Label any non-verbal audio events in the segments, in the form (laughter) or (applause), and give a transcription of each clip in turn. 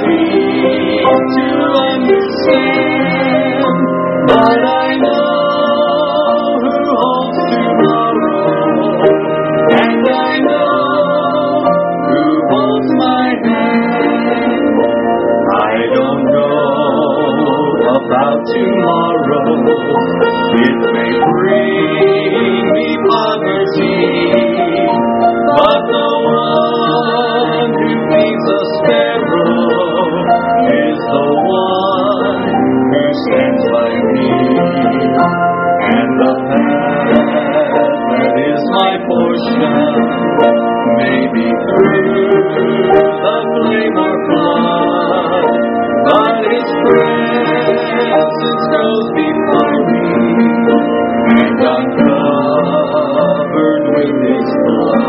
seem to understand, but I before me, and I'm covered with His blood.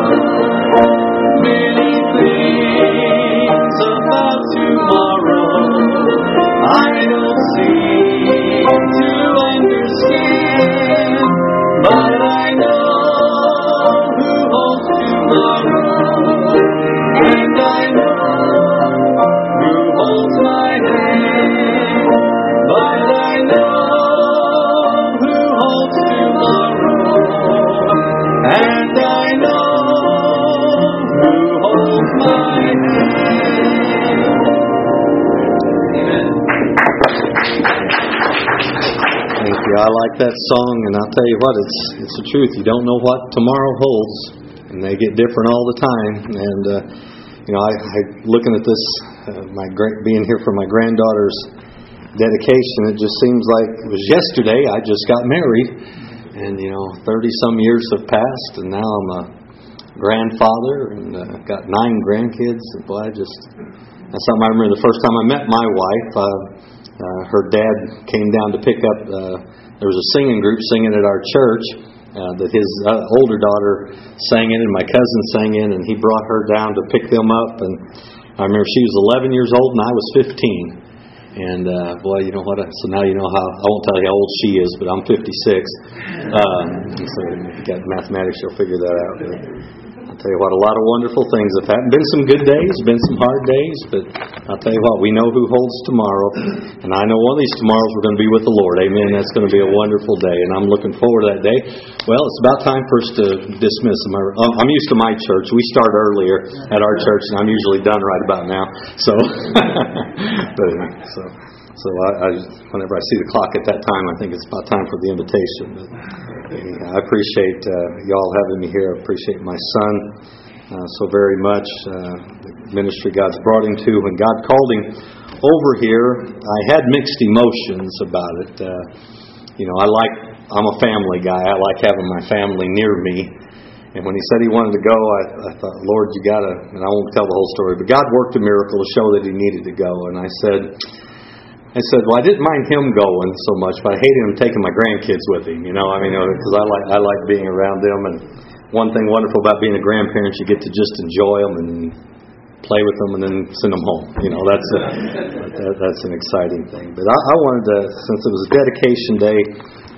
Like that song, and I'll tell you what, it's it's the truth. You don't know what tomorrow holds, and they get different all the time. And uh, you know, I, I looking at this, uh, my great being here for my granddaughter's dedication. It just seems like it was yesterday. I just got married, and you know, thirty some years have passed, and now I'm a grandfather and uh, got nine grandkids. And boy, I just that's something I remember the first time I met my wife. Uh, uh, her dad came down to pick up. Uh, there was a singing group singing at our church uh, that his uh, older daughter sang in, and my cousin sang in, and he brought her down to pick them up. And I remember she was 11 years old, and I was 15. And uh, boy, you know what? So now you know how. I won't tell you how old she is, but I'm 56. Um, so if you got mathematics, you'll figure that out. But I'll tell you what, a lot of wonderful things have happened. Been some good days, been some hard days, but I'll tell you what, we know who holds tomorrow, and I know one of these tomorrows we're going to be with the Lord. Amen. That's going to be a wonderful day, and I'm looking forward to that day. Well, it's about time for us to dismiss. I'm oh, I'm used to my church. We start earlier at our church, and I'm usually done right about now. So, (laughs) but, so. So I, I, whenever I see the clock at that time, I think it's about time for the invitation. But I appreciate uh, y'all having me here. I appreciate my son uh, so very much. Uh, the ministry God's brought him to. When God called him over here, I had mixed emotions about it. Uh, you know, I like I'm a family guy. I like having my family near me. And when he said he wanted to go, I, I thought, Lord, you got to, and I won't tell the whole story, but God worked a miracle to show that he needed to go. And I said, I said, well, I didn't mind him going so much, but I hated him taking my grandkids with him. You know, I mean, because I like I like being around them. And one thing wonderful about being a grandparent, you get to just enjoy them and play with them, and then send them home. You know, that's a, that, that's an exciting thing. But I, I wanted to, since it was a dedication day,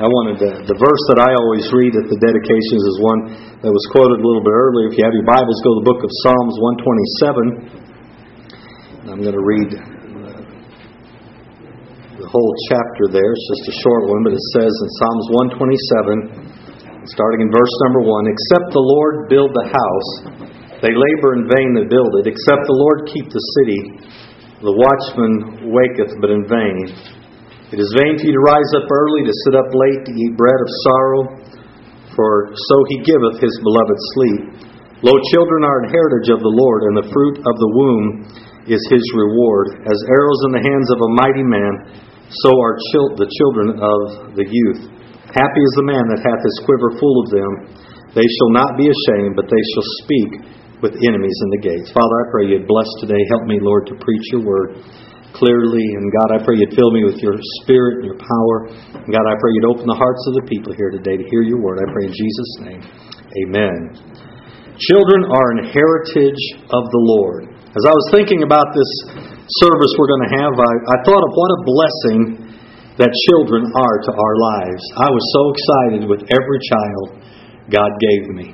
I wanted to, the verse that I always read at the dedications is one that was quoted a little bit earlier. If you have your Bibles, go to the book of Psalms 127. I'm going to read whole chapter there. It's just a short one, but it says in Psalms 127, starting in verse number 1 Except the Lord build the house, they labor in vain that build it. Except the Lord keep the city, the watchman waketh but in vain. It is vain for you to rise up early, to sit up late, to eat bread of sorrow, for so he giveth his beloved sleep. Lo, children are an heritage of the Lord, and the fruit of the womb is his reward. As arrows in the hands of a mighty man, so are chil- the children of the youth. Happy is the man that hath his quiver full of them. They shall not be ashamed, but they shall speak with enemies in the gates. Father, I pray you'd bless today. Help me, Lord, to preach your word clearly. And God, I pray you'd fill me with your spirit and your power. And God, I pray you'd open the hearts of the people here today to hear your word. I pray in Jesus' name. Amen. Children are an heritage of the Lord. As I was thinking about this service we're going to have, I, I thought of what a blessing that children are to our lives. I was so excited with every child God gave me.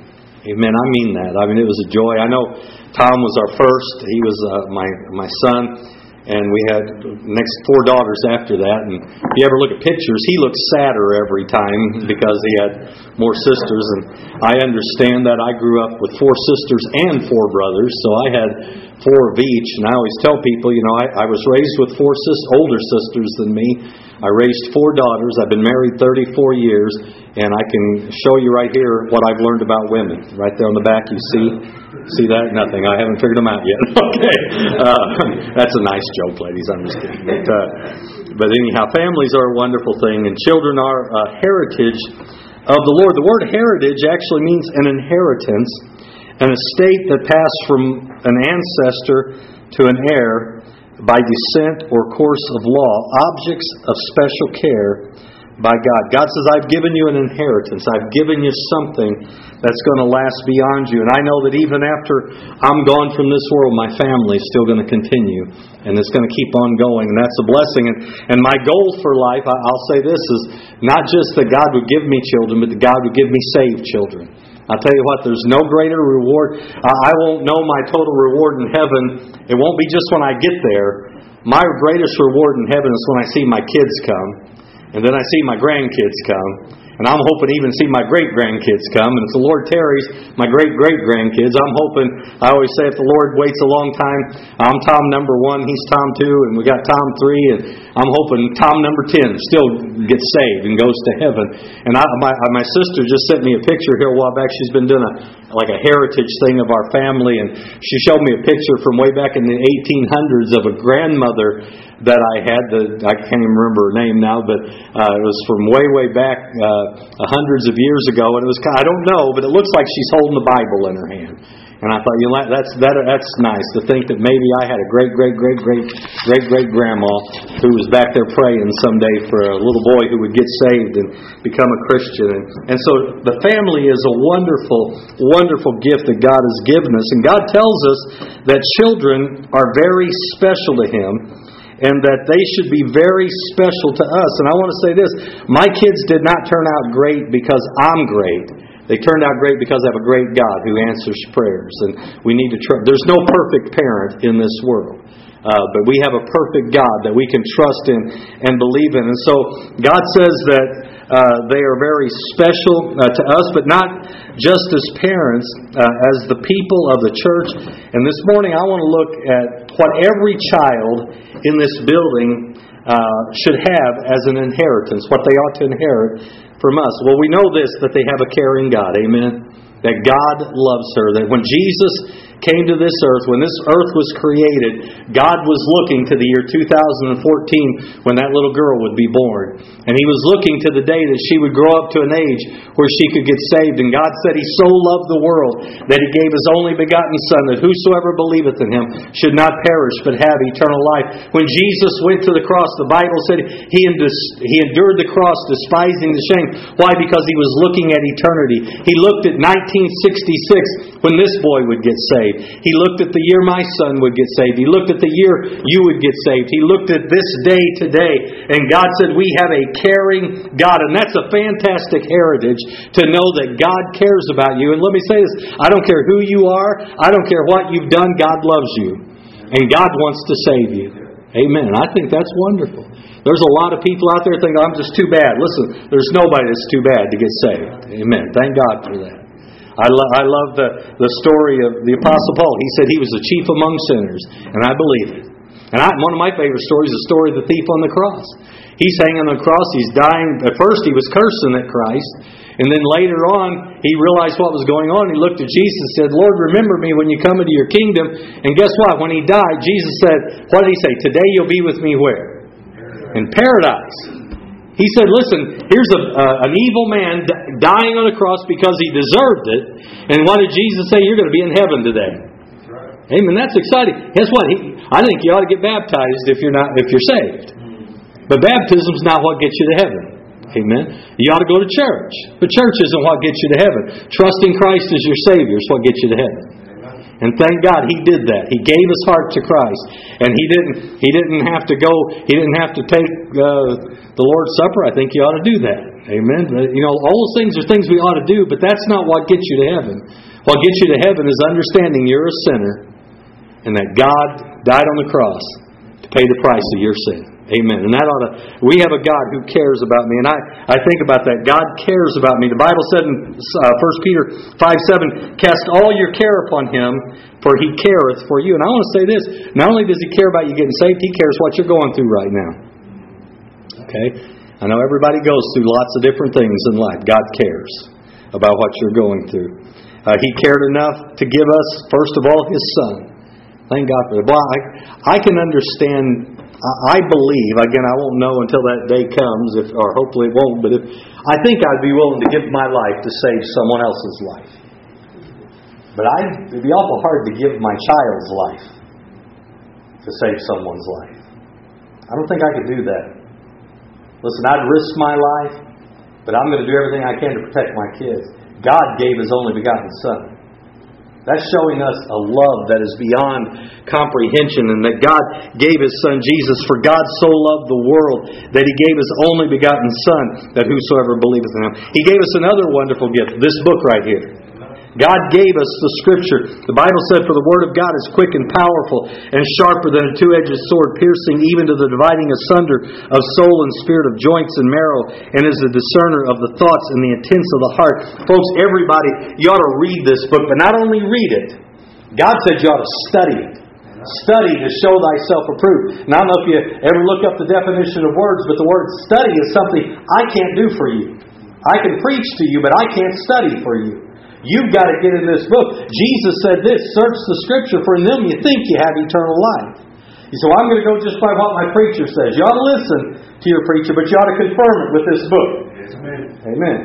Amen. I mean that. I mean, it was a joy. I know Tom was our first. He was uh, my my son and we had next four daughters after that. And if you ever look at pictures, he looks sadder every time because he had more sisters. And I understand that. I grew up with four sisters and four brothers, so I had four of each. And I always tell people, you know, I, I was raised with four sis, older sisters than me. I raised four daughters. I've been married 34 years, and I can show you right here what I've learned about women. Right there on the back, you see. See that? Nothing. I haven't figured them out yet. (laughs) okay. Uh, (laughs) that's a nice joke, ladies. I'm just kidding. But, uh, but anyhow, families are a wonderful thing, and children are a heritage of the Lord. The word heritage actually means an inheritance, an estate that passed from an ancestor to an heir by descent or course of law, objects of special care by God. God says, I've given you an inheritance. I've given you something that's going to last beyond you. And I know that even after I'm gone from this world, my family is still going to continue. And it's going to keep on going. And that's a blessing. And, and my goal for life, I'll say this, is not just that God would give me children, but that God would give me saved children. I'll tell you what, there's no greater reward. I won't know my total reward in heaven. It won't be just when I get there. My greatest reward in heaven is when I see my kids come and then I see my grandkids come. And I'm hoping to even see my great grandkids come. And if the Lord tarries, my great great grandkids. I'm hoping, I always say, if the Lord waits a long time, I'm Tom number one, he's Tom two, and we got Tom three, and I'm hoping Tom number ten still gets saved and goes to heaven. And I, my, my sister just sent me a picture here a while back. She's been doing a like a heritage thing of our family, and she showed me a picture from way back in the 1800s of a grandmother that I had. The I can't even remember her name now, but uh, it was from way, way back uh, hundreds of years ago, and it was I don't know, but it looks like she's holding the Bible in her hand. And I thought, you know, that's that, that's nice to think that maybe I had a great, great, great, great, great, great grandma who was back there praying someday for a little boy who would get saved and become a Christian. And, and so the family is a wonderful, wonderful gift that God has given us. And God tells us that children are very special to Him and that they should be very special to us. And I want to say this my kids did not turn out great because I'm great. They turned out great because I have a great God who answers prayers. And we need to trust. There's no perfect parent in this world. Uh, but we have a perfect God that we can trust in and believe in. And so God says that uh, they are very special uh, to us, but not just as parents, uh, as the people of the church. And this morning I want to look at what every child in this building uh, should have as an inheritance, what they ought to inherit from us? Well, we know this that they have a caring God. Amen. That God loves her. That when Jesus came to this earth, when this earth was created, God was looking to the year 2014 when that little girl would be born. And He was looking to the day that she would grow up to an age where she could get saved. And God said He so loved the world that He gave His only begotten Son, that whosoever believeth in Him should not perish but have eternal life. When Jesus went to the cross, the Bible said He, he endured the cross, despising the shame. Why? Because He was looking at eternity. He looked at 1966 when this boy would get saved saved. He looked at the year my son would get saved. He looked at the year you would get saved. He looked at this day today. And God said, We have a caring God. And that's a fantastic heritage to know that God cares about you. And let me say this I don't care who you are, I don't care what you've done, God loves you. And God wants to save you. Amen. I think that's wonderful. There's a lot of people out there thinking, I'm just too bad. Listen, there's nobody that's too bad to get saved. Amen. Thank God for that. I, lo- I love the, the story of the Apostle Paul. He said he was the chief among sinners, and I believe it. And I, one of my favorite stories is the story of the thief on the cross. He's hanging on the cross. He's dying. At first, he was cursing at Christ. And then later on, he realized what was going on. He looked at Jesus and said, Lord, remember me when you come into your kingdom. And guess what? When he died, Jesus said, What did he say? Today you'll be with me where? In paradise. He said, Listen, here's a, uh, an evil man dying on the cross because he deserved it. And what did Jesus say? You're going to be in heaven today. Amen. That's exciting. Guess what? He, I think you ought to get baptized if you're not if you're saved. But baptism's not what gets you to heaven. Amen. You ought to go to church. But church isn't what gets you to heaven. Trusting Christ as your Savior is what gets you to heaven. And thank God He did that. He gave His heart to Christ, and He didn't. He didn't have to go. He didn't have to take uh, the Lord's Supper. I think you ought to do that. Amen. You know, all those things are things we ought to do, but that's not what gets you to heaven. What gets you to heaven is understanding you're a sinner, and that God died on the cross to pay the price of your sin. Amen. And that ought to, we have a God who cares about me. And I, I think about that. God cares about me. The Bible said in uh, 1 Peter 5 7, cast all your care upon him, for he careth for you. And I want to say this not only does he care about you getting saved, he cares what you're going through right now. Okay? I know everybody goes through lots of different things in life. God cares about what you're going through. Uh, he cared enough to give us, first of all, his son. Thank God for that. I, I can understand I believe, again, I won't know until that day comes, if, or hopefully it won't, but if, I think I'd be willing to give my life to save someone else's life. But I, it'd be awful hard to give my child's life to save someone's life. I don't think I could do that. Listen, I'd risk my life, but I'm going to do everything I can to protect my kids. God gave His only begotten Son. That's showing us a love that is beyond comprehension and that God gave His Son Jesus. For God so loved the world that He gave His only begotten Son that whosoever believeth in Him. He gave us another wonderful gift, this book right here. God gave us the Scripture. The Bible said, For the Word of God is quick and powerful and sharper than a two edged sword, piercing even to the dividing asunder of soul and spirit, of joints and marrow, and is a discerner of the thoughts and the intents of the heart. Folks, everybody, you ought to read this book, but not only read it, God said you ought to study it. Study to show thyself approved. Now, I don't know if you ever look up the definition of words, but the word study is something I can't do for you. I can preach to you, but I can't study for you. You've got to get in this book. Jesus said this search the scripture, for in them you think you have eternal life. You say, well, I'm going to go just by what my preacher says. You ought to listen to your preacher, but you ought to confirm it with this book. Amen. Amen.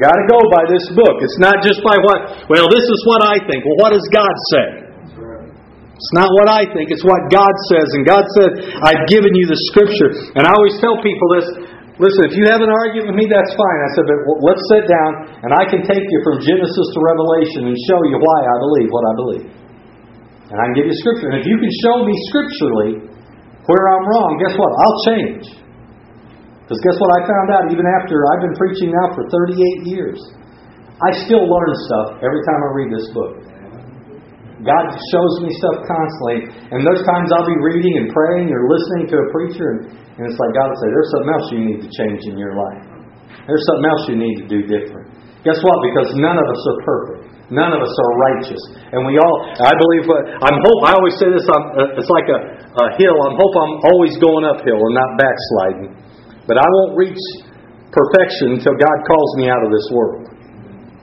Got to go by this book. It's not just by what, well, this is what I think. Well, what does God say? It's not what I think, it's what God says. And God said, I've given you the scripture. And I always tell people this Listen, if you have an argument with me, that's fine. I said, but let's sit down and I can take you from Genesis to Revelation and show you why I believe what I believe. And I can give you scripture. And if you can show me scripturally where I'm wrong, guess what? I'll change. Because guess what I found out even after I've been preaching now for 38 years? I still learn stuff every time I read this book. God shows me stuff constantly. And those times I'll be reading and praying or listening to a preacher, and, and it's like God will say, There's something else you need to change in your life. There's something else you need to do different. Guess what? Because none of us are perfect. None of us are righteous. And we all, I believe, I'm hope, I always say this, I'm, uh, it's like a, a hill. I'm hope I'm always going uphill and not backsliding. But I won't reach perfection until God calls me out of this world.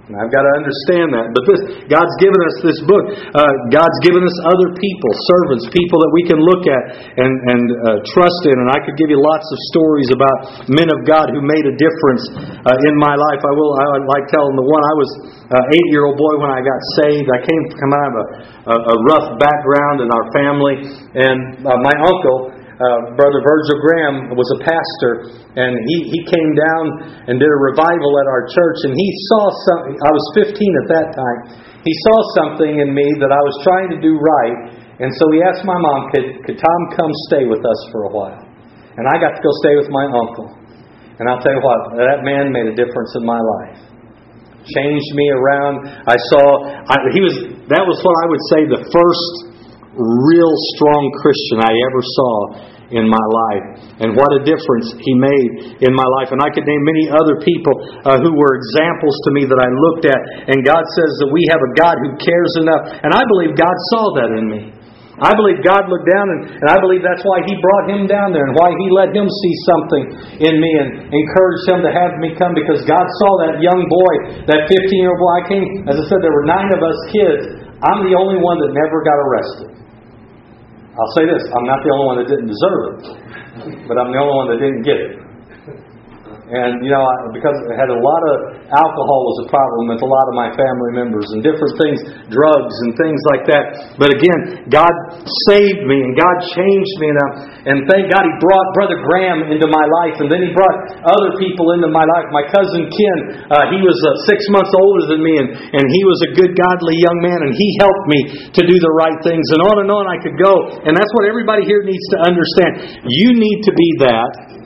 I've got to understand that. But this, God's given us this book. Uh, God's given us other people, servants, people that we can look at and, and uh, trust in. And I could give you lots of stories about men of God who made a difference uh, in my life. I will. I like telling the one. I was an eight-year-old boy when I got saved. I came come out of a, a, a rough background in our family, and uh, my uncle uh, Brother Virgil Graham was a pastor, and he, he came down and did a revival at our church, and he saw something. I was 15 at that time. He saw something in me that I was trying to do right, and so he asked my mom, could, could Tom come stay with us for a while? And I got to go stay with my uncle. And I'll tell you what, that man made a difference in my life. Changed me around. I saw, I, he was, that was what I would say the first real strong Christian I ever saw in my life. And what a difference he made in my life. And I could name many other people uh, who were examples to me that I looked at. And God says that we have a God who cares enough. And I believe God saw that in me. I believe God looked down, and, and I believe that's why He brought him down there and why He let him see something in me and encouraged him to have me come because God saw that young boy, that 15 year old boy. I came, as I said, there were nine of us kids. I'm the only one that never got arrested. I'll say this I'm not the only one that didn't deserve it, but I'm the only one that didn't get it. And, you know, because I had a lot of alcohol was a problem with a lot of my family members and different things, drugs and things like that. But again, God saved me and God changed me. And, uh, and thank God He brought Brother Graham into my life. And then He brought other people into my life. My cousin Ken, uh, he was uh, six months older than me and, and he was a good, godly young man. And he helped me to do the right things. And on and on I could go. And that's what everybody here needs to understand. You need to be that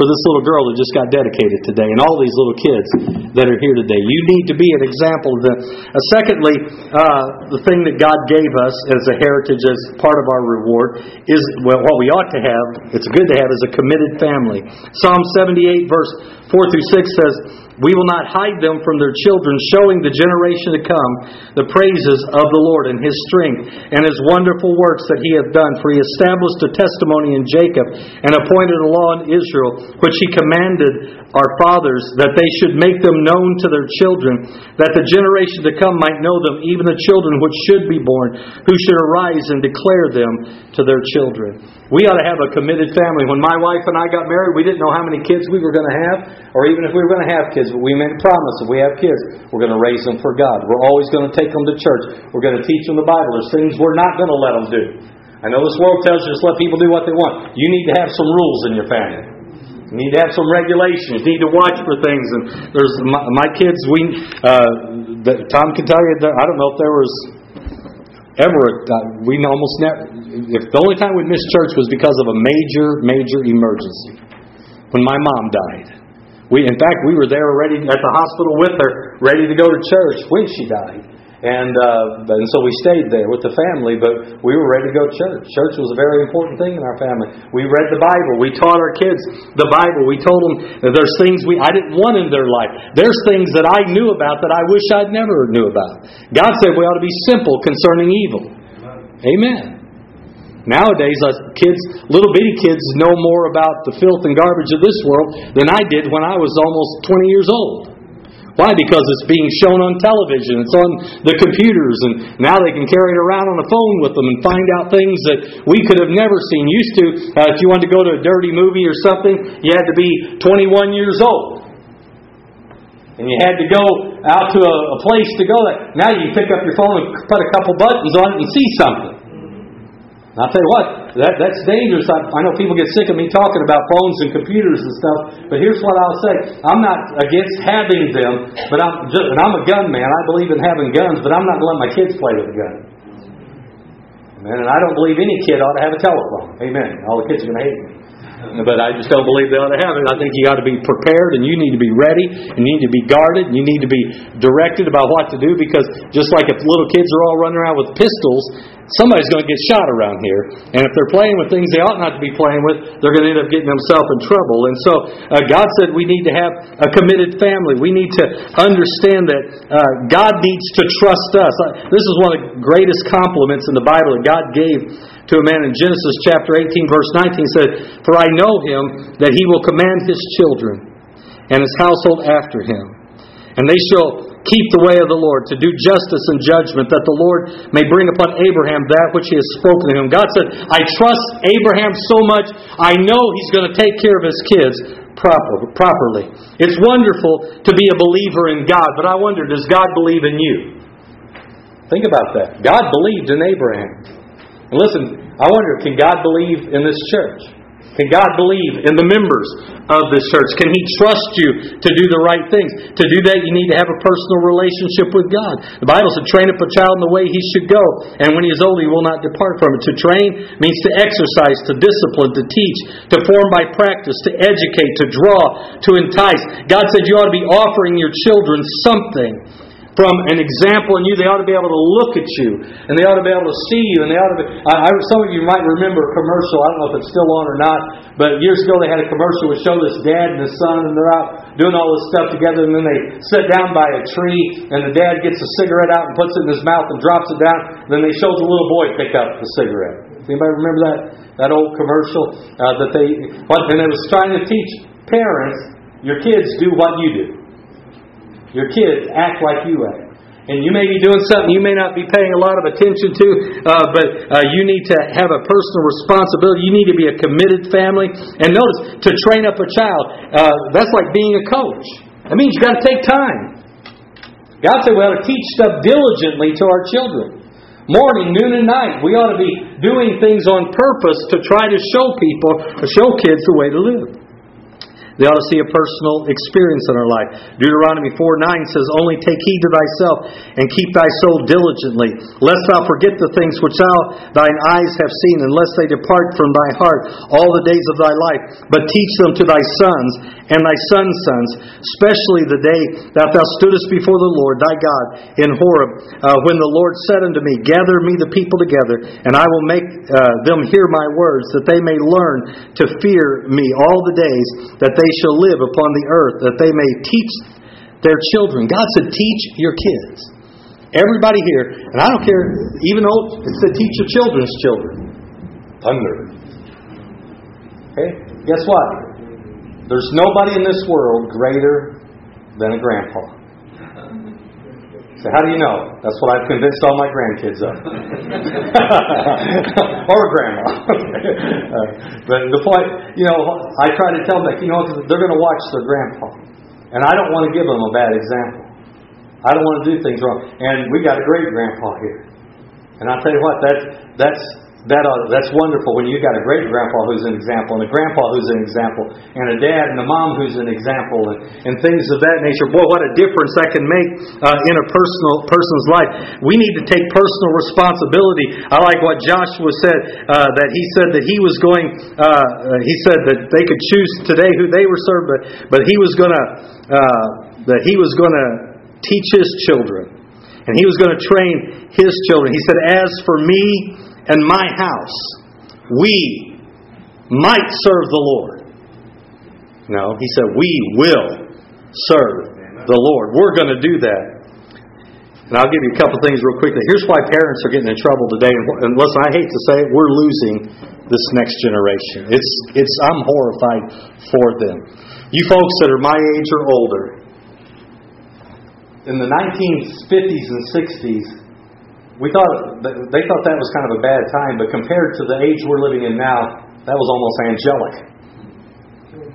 for this little girl that just got dedicated today and all these little kids that are here today. You need to be an example of that. Uh, secondly, uh, the thing that God gave us as a heritage, as part of our reward, is well, what we ought to have, it's good to have, is a committed family. Psalm 78, verse 4 through 6 says, we will not hide them from their children, showing the generation to come the praises of the Lord and his strength and his wonderful works that he hath done. For he established a testimony in Jacob and appointed a law in Israel, which he commanded our fathers, that they should make them known to their children, that the generation to come might know them, even the children which should be born, who should arise and declare them to their children. We ought to have a committed family. When my wife and I got married, we didn't know how many kids we were going to have, or even if we were going to have kids but we made a promise if we have kids, we're going to raise them for God. We're always going to take them to church. We're going to teach them the Bible. There's things we're not going to let them do. I know this world tells you just let people do what they want. You need to have some rules in your family. You need to have some regulations. You need to watch for things. And there's my, my kids. We uh, the, Tom can tell you. I don't know if there was ever. Uh, we almost never. If the only time we missed church was because of a major, major emergency when my mom died. We, in fact, we were there already at the hospital with her, ready to go to church when she died. And, uh, and so we stayed there with the family, but we were ready to go to church. Church was a very important thing in our family. We read the Bible. We taught our kids the Bible. We told them that there's things we I didn't want in their life. There's things that I knew about that I wish I'd never knew about. God said we ought to be simple concerning evil. Amen. Nowadays, kids, little bitty kids, know more about the filth and garbage of this world than I did when I was almost 20 years old. Why? Because it's being shown on television, it's on the computers, and now they can carry it around on the phone with them and find out things that we could have never seen. Used to, uh, if you wanted to go to a dirty movie or something, you had to be 21 years old. And you had to go out to a, a place to go there. Now you pick up your phone and put a couple buttons on it and see something. I'll tell you what, that, that's dangerous. I, I know people get sick of me talking about phones and computers and stuff, but here's what I'll say. I'm not against having them, but I'm just, and I'm a gun man. I believe in having guns, but I'm not going to let my kids play with a gun. Amen. And I don't believe any kid ought to have a telephone. Amen. All the kids are going to hate me. (laughs) But I just don't believe they ought to have it. I think you got to be prepared and you need to be ready and you need to be guarded and you need to be directed about what to do because just like if little kids are all running around with pistols, somebody's going to get shot around here. And if they're playing with things they ought not to be playing with, they're going to end up getting themselves in trouble. And so uh, God said we need to have a committed family. We need to understand that uh, God needs to trust us. Uh, this is one of the greatest compliments in the Bible that God gave to a man in Genesis chapter 18, verse 19 said, For I know him that he will command his children and his household after him. And they shall keep the way of the Lord, to do justice and judgment, that the Lord may bring upon Abraham that which he has spoken to him. God said, I trust Abraham so much, I know he's going to take care of his kids proper, properly. It's wonderful to be a believer in God, but I wonder, does God believe in you? Think about that. God believed in Abraham. And listen, I wonder, can God believe in this church? Can God believe in the members of this church? Can He trust you to do the right things? To do that, you need to have a personal relationship with God. The Bible said, train up a child in the way he should go, and when he is old, he will not depart from it. To train means to exercise, to discipline, to teach, to form by practice, to educate, to draw, to entice. God said you ought to be offering your children something from an example in you. They ought to be able to look at you, and they ought to be able to see you, and they ought to be. I, I, some of you might remember a commercial. I don't know if it's still on or not, but years ago they had a commercial which showed this dad and his son, and they're out doing all this stuff together, and then they sit down by a tree, and the dad gets a cigarette out and puts it in his mouth and drops it down. Then they show the little boy pick up the cigarette. Does Anybody remember that that old commercial uh, that they? And it was trying to teach parents, your kids do what you do. Your kids act like you act. And you may be doing something you may not be paying a lot of attention to, uh, but uh, you need to have a personal responsibility. You need to be a committed family. And notice, to train up a child, uh, that's like being a coach. That means you got to take time. God said we ought to teach stuff diligently to our children. Morning, noon, and night. We ought to be doing things on purpose to try to show people, or show kids the way to live. They ought to see a personal experience in our life. Deuteronomy 4 9 says, Only take heed to thyself and keep thy soul diligently, lest thou forget the things which thou thine eyes have seen, and lest they depart from thy heart all the days of thy life. But teach them to thy sons and thy sons' sons, especially the day that thou stoodest before the Lord thy God in Horeb, uh, when the Lord said unto me, Gather me the people together, and I will make uh, them hear my words, that they may learn to fear me all the days that they shall live upon the earth, that they may teach their children. God said, teach your kids. Everybody here, and I don't care, even old, it said teach your children's children. Thunder. Okay? Guess what? There's nobody in this world greater than a grandpa. So how do you know? That's what I've convinced all my grandkids of. (laughs) or grandma. (laughs) uh, but the point, you know, I try to tell them, that, you know, they're going to watch their grandpa. And I don't want to give them a bad example. I don't want to do things wrong. And we got a great grandpa here. And I'll tell you what, that, that's that uh, that's wonderful when you got a great grandpa who's an example, and a grandpa who's an example, and a dad and a mom who's an example, and, and things of that nature. Boy, what a difference that can make uh, in a personal person's life. We need to take personal responsibility. I like what Joshua said uh, that he said that he was going. Uh, he said that they could choose today who they were served, but but he was going to uh, that he was going to teach his children, and he was going to train his children. He said, "As for me." And my house, we might serve the Lord. No, he said, we will serve the Lord. We're going to do that. And I'll give you a couple things real quickly. Here's why parents are getting in trouble today. And listen, I hate to say it, we're losing this next generation. It's, it's, I'm horrified for them. You folks that are my age or older, in the 1950s and 60s, we thought they thought that was kind of a bad time, but compared to the age we're living in now, that was almost angelic.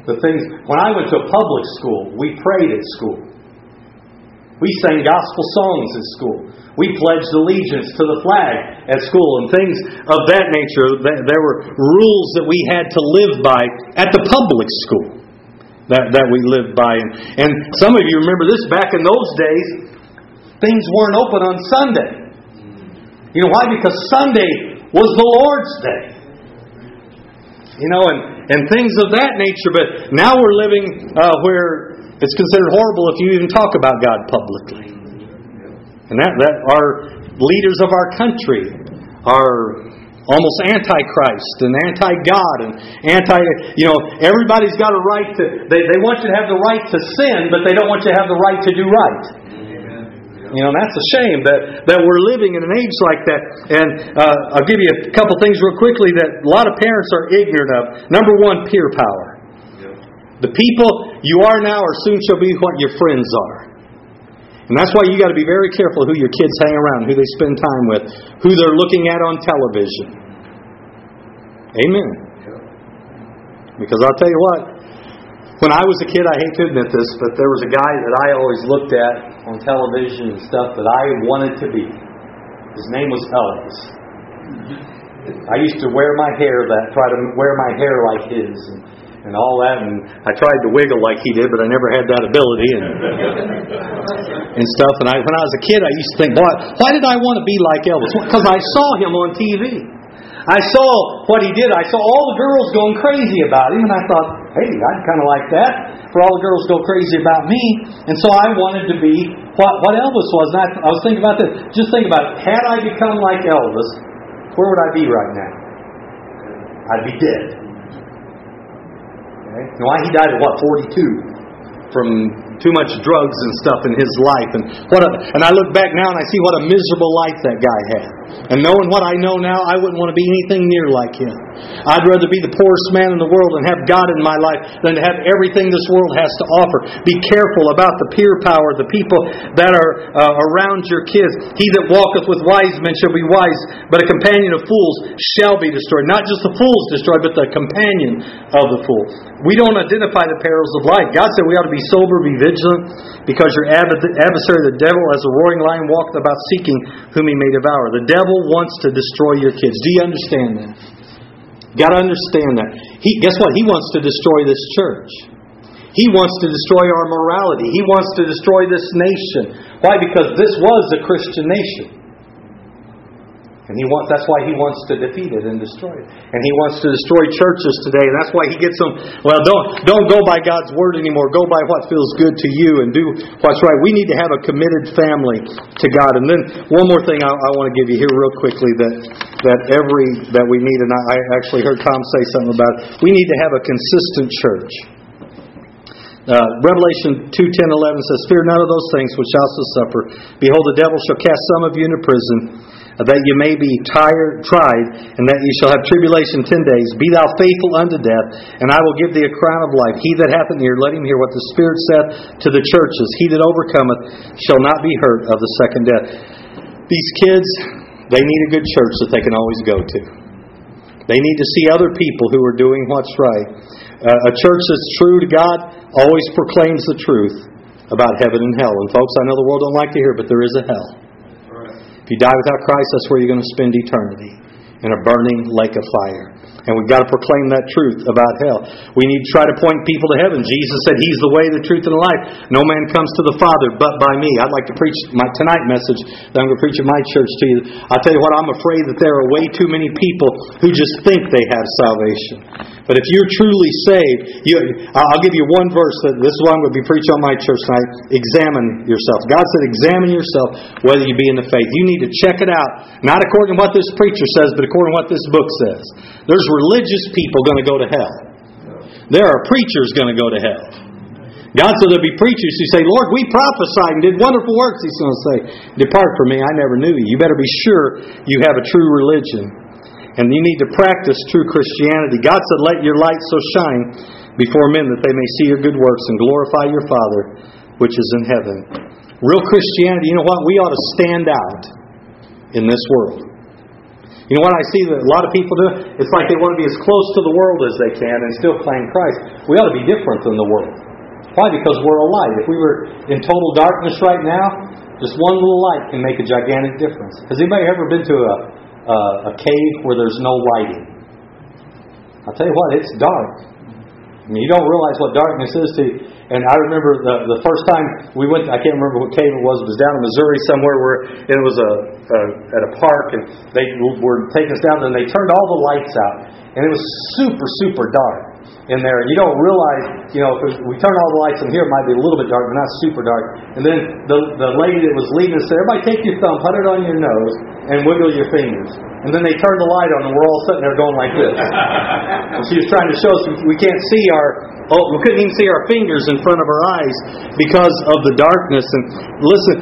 The things when I went to a public school, we prayed at school. We sang gospel songs at school. We pledged allegiance to the flag at school and things of that nature. There were rules that we had to live by at the public school that, that we lived by. And, and some of you remember this back in those days, things weren't open on Sunday. You know why? Because Sunday was the Lord's day. You know, and, and things of that nature. But now we're living uh, where it's considered horrible if you even talk about God publicly. And that, that our leaders of our country are almost antichrist and anti-God and anti, you know, everybody's got a right to, they, they want you to have the right to sin, but they don't want you to have the right to do right. You know, that's a shame that, that we're living in an age like that. And uh, I'll give you a couple things real quickly that a lot of parents are ignorant of. Number one, peer power. The people you are now or soon shall be what your friends are. And that's why you got to be very careful who your kids hang around, who they spend time with, who they're looking at on television. Amen. Because I'll tell you what, when I was a kid, I hate to admit this, but there was a guy that I always looked at on television and stuff that I wanted to be. His name was Elvis. I used to wear my hair that, try to wear my hair like his, and, and all that, and I tried to wiggle like he did, but I never had that ability and (laughs) and stuff. And I, when I was a kid, I used to think, boy, why did I want to be like Elvis? Because I saw him on TV. I saw what he did. I saw all the girls going crazy about him, and I thought, hey, I'd kind of like that for all the girls go crazy about me. And so I wanted to be what, what Elvis was. And I, I was thinking about this. Just think about it. Had I become like Elvis, where would I be right now? I'd be dead. Okay? Now, he died at what, 42? From too much drugs and stuff in his life. And what a, and I look back now and I see what a miserable life that guy had. And knowing what I know now, I wouldn't want to be anything near like him. I'd rather be the poorest man in the world and have God in my life than to have everything this world has to offer. Be careful about the peer power, the people that are uh, around your kids. He that walketh with wise men shall be wise, but a companion of fools shall be destroyed. Not just the fools destroyed, but the companion of the fool. We don't identify the perils of life. God said we ought to be sober, be vigilant, because your adversary, the devil, as a roaring lion, walketh about seeking whom he may devour. The devil wants to destroy your kids. Do you understand that? Got to understand that. He, guess what? He wants to destroy this church. He wants to destroy our morality. He wants to destroy this nation. Why? Because this was a Christian nation. And he wants, that's why he wants to defeat it and destroy it. And he wants to destroy churches today. And that's why he gets them, well, don't, don't go by God's word anymore. Go by what feels good to you and do what's right. We need to have a committed family to God. And then one more thing I, I want to give you here real quickly that, that every, that we need, and I, I actually heard Tom say something about it. We need to have a consistent church. Uh, Revelation 2, 10, 11 says, Fear none of those things which also suffer. Behold, the devil shall cast some of you into prison that you may be tired, tried, and that you shall have tribulation ten days. Be thou faithful unto death, and I will give thee a crown of life. He that hath an ear, let him hear what the Spirit saith to the churches. He that overcometh shall not be hurt of the second death. These kids, they need a good church that they can always go to. They need to see other people who are doing what's right. Uh, a church that's true to God always proclaims the truth about heaven and hell. And folks, I know the world don't like to hear, but there is a hell. If you die without Christ, that's where you're going to spend eternity in a burning lake of fire. And we've got to proclaim that truth about hell. We need to try to point people to heaven. Jesus said He's the way, the truth, and the life. No man comes to the Father but by me. I'd like to preach my tonight message that I'm going to preach at my church to you. I'll tell you what, I'm afraid that there are way too many people who just think they have salvation. But if you're truly saved, you, I'll give you one verse. That this is what I'm going to be preaching on my church tonight. Examine yourself. God said, examine yourself whether you be in the faith. You need to check it out, not according to what this preacher says, but according to what this book says. There's religious people going to go to hell. There are preachers going to go to hell. God said there'll be preachers who say, Lord, we prophesied and did wonderful works. He's going to say, Depart from me, I never knew you. You better be sure you have a true religion. And you need to practice true Christianity. God said, Let your light so shine before men that they may see your good works and glorify your Father which is in heaven. Real Christianity, you know what? We ought to stand out in this world. You know what I see that a lot of people do? It's like they want to be as close to the world as they can and still claim Christ. We ought to be different than the world. Why? Because we're a light. If we were in total darkness right now, just one little light can make a gigantic difference. Has anybody ever been to a, a, a cave where there's no lighting? I'll tell you what, it's dark. I mean, you don't realize what darkness is to you. And I remember the the first time we went. I can't remember what cave it was. It was down in Missouri somewhere where it was a, a at a park, and they were taking us down. And they turned all the lights out, and it was super super dark in there. And you don't realize, you know, if we turn all the lights in here, it might be a little bit dark, but not super dark. And then the, the lady that was leading us said, everybody take your thumb, put it on your nose, and wiggle your fingers. And then they turned the light on, and we're all sitting there going like this. (laughs) and she was trying to show us we can't see our, oh, we couldn't even see our fingers in front of our eyes because of the darkness. And listen,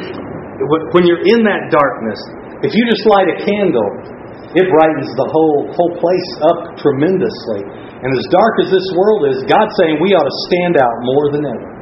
when you're in that darkness, if you just light a candle, it brightens the whole whole place up tremendously. And as dark as this world is, God's saying we ought to stand out more than ever.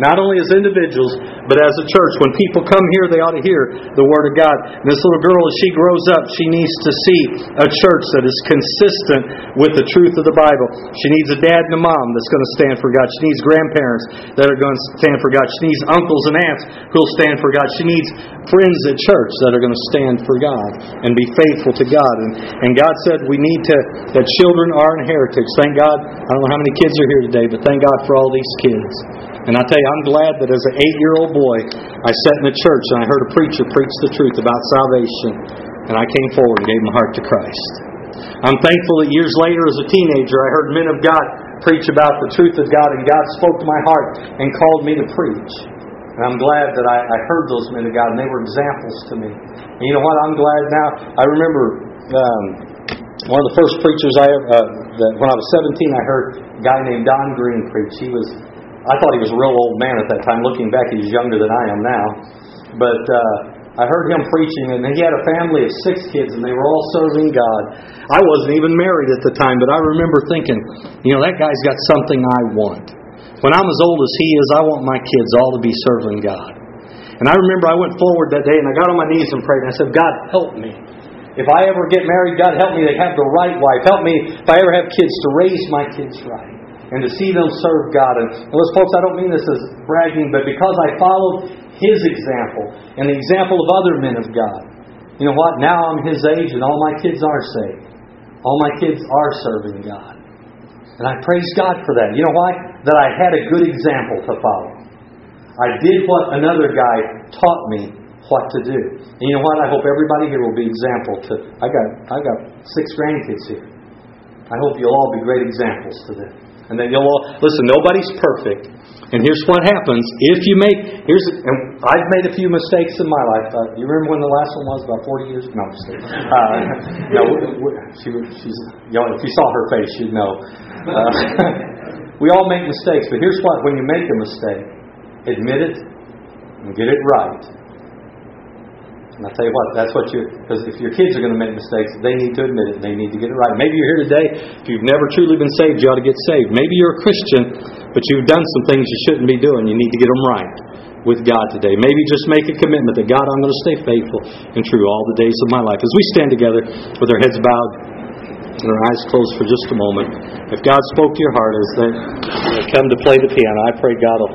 Not only as individuals, but as a church. When people come here, they ought to hear the Word of God. And this little girl, as she grows up, she needs to see a church that is consistent with the truth of the Bible. She needs a dad and a mom that's going to stand for God. She needs grandparents that are going to stand for God. She needs uncles and aunts who will stand for God. She needs friends at church that are going to stand for God and be faithful to God. And, and God said we need to, that children are an heritage. Thank God. I don't know how many kids are here today, but thank God for all these kids. And I tell you, I'm glad that as an eight year old boy, I sat in a church and I heard a preacher preach the truth about salvation. And I came forward and gave my heart to Christ. I'm thankful that years later, as a teenager, I heard men of God preach about the truth of God, and God spoke to my heart and called me to preach. And I'm glad that I, I heard those men of God, and they were examples to me. And you know what? I'm glad now. I remember um, one of the first preachers I uh, that when I was 17, I heard a guy named Don Green preach. He was, I thought he was a real old man at that time. Looking back, he's younger than I am now. But uh, I heard him preaching, and he had a family of six kids, and they were all serving God. I wasn't even married at the time, but I remember thinking, you know, that guy's got something I want. When I'm as old as he is, I want my kids all to be serving God. And I remember I went forward that day and I got on my knees and prayed, and I said, God, help me. If I ever get married, God, help me to have the right wife. Help me, if I ever have kids, to raise my kids right and to see them serve God. And, listen, folks, I don't mean this as bragging, but because I followed His example and the example of other men of God, you know what? Now I'm His age and all my kids are saved. All my kids are serving God. And I praise God for that. You know why? That I had a good example to follow. I did what another guy taught me what to do. And you know what? I hope everybody here will be example to I got I got six grandkids here. I hope you'll all be great examples to them. And that you'll all listen, nobody's perfect. And here's what happens if you make here's and I've made a few mistakes in my life. Uh, you remember when the last one was about 40 years? No, I'm just kidding. Uh, (laughs) no, she, she's you know, if you saw her face, you'd know. Uh, (laughs) we all make mistakes, but here's what: when you make a mistake, admit it and get it right. And I'll tell you what, that's what you, because if your kids are going to make mistakes, they need to admit it and they need to get it right. Maybe you're here today, if you've never truly been saved, you ought to get saved. Maybe you're a Christian, but you've done some things you shouldn't be doing. You need to get them right with God today. Maybe just make a commitment that God, I'm going to stay faithful and true all the days of my life. As we stand together with our heads bowed and our eyes closed for just a moment, if God spoke to your heart as they come to play the piano, I pray God will